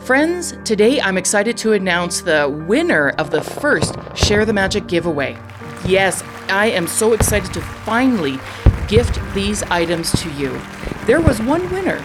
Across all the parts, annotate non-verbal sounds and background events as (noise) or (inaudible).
Friends, today I'm excited to announce the winner of the first Share the Magick giveaway. Yes, I am so excited to finally gift these items to you. There was one winner.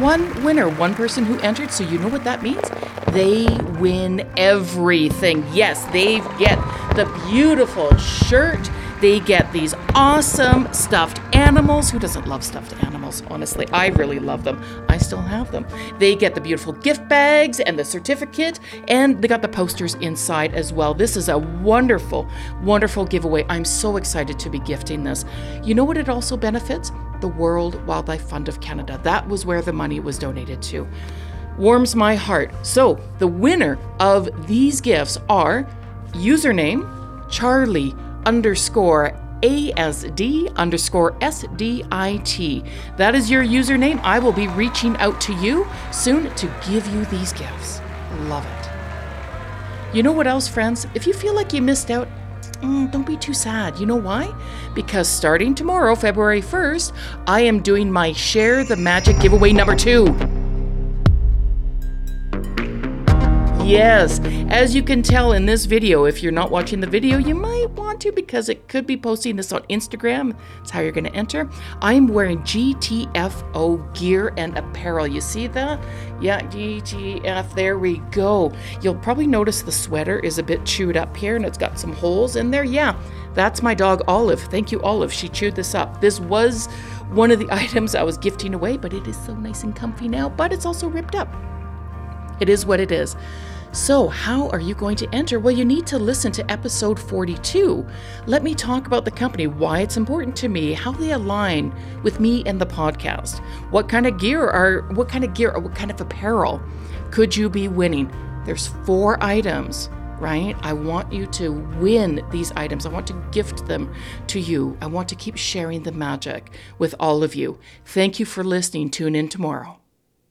One winner, one person who entered, so you know what that means? They win everything. Yes, they get the beautiful shirt they get these awesome stuffed animals. Who doesn't love stuffed animals? Honestly, I really love them. I still have them. They get the beautiful gift bags and the certificate, and they got the posters inside as well. This is a wonderful, wonderful giveaway. I'm so excited to be gifting this. You know what it also benefits? The World Wildlife Fund of Canada. That was where the money was donated to. Warms my heart. So, the winner of these gifts are username Charlie underscore ASD underscore SDIT. That is your username. I will be reaching out to you soon to give you these gifts. Love it. You know what else, friends? If you feel like you missed out, mm, don't be too sad. You know why? Because starting tomorrow, February 1st, I am doing my Share the Magick giveaway number two. Yes, as you can tell in this video, if you're not watching the video, you might want to because it could be posting this on Instagram. That's how you're going to enter. I'm wearing GTFO gear and apparel. You see that? Yeah, GTF. There we go. You'll probably notice the sweater is a bit chewed up here and it's got some holes in there. Yeah, that's my dog Olive. Thank you, Olive. She chewed this up. This was one of the (laughs) items I was gifting away, but it is so nice and comfy now, but it's also ripped up. It is what it is. So, how are you going to enter? Well, you need to listen to episode 42. Let me talk about the company, why it's important to me, how they align with me and the podcast. What kind of gear are what kind of gear or what kind of apparel could you be winning? There's four items, right? I want you to win these items. I want to gift them to you. I want to keep sharing the magic with all of you. Thank you for listening. Tune in tomorrow.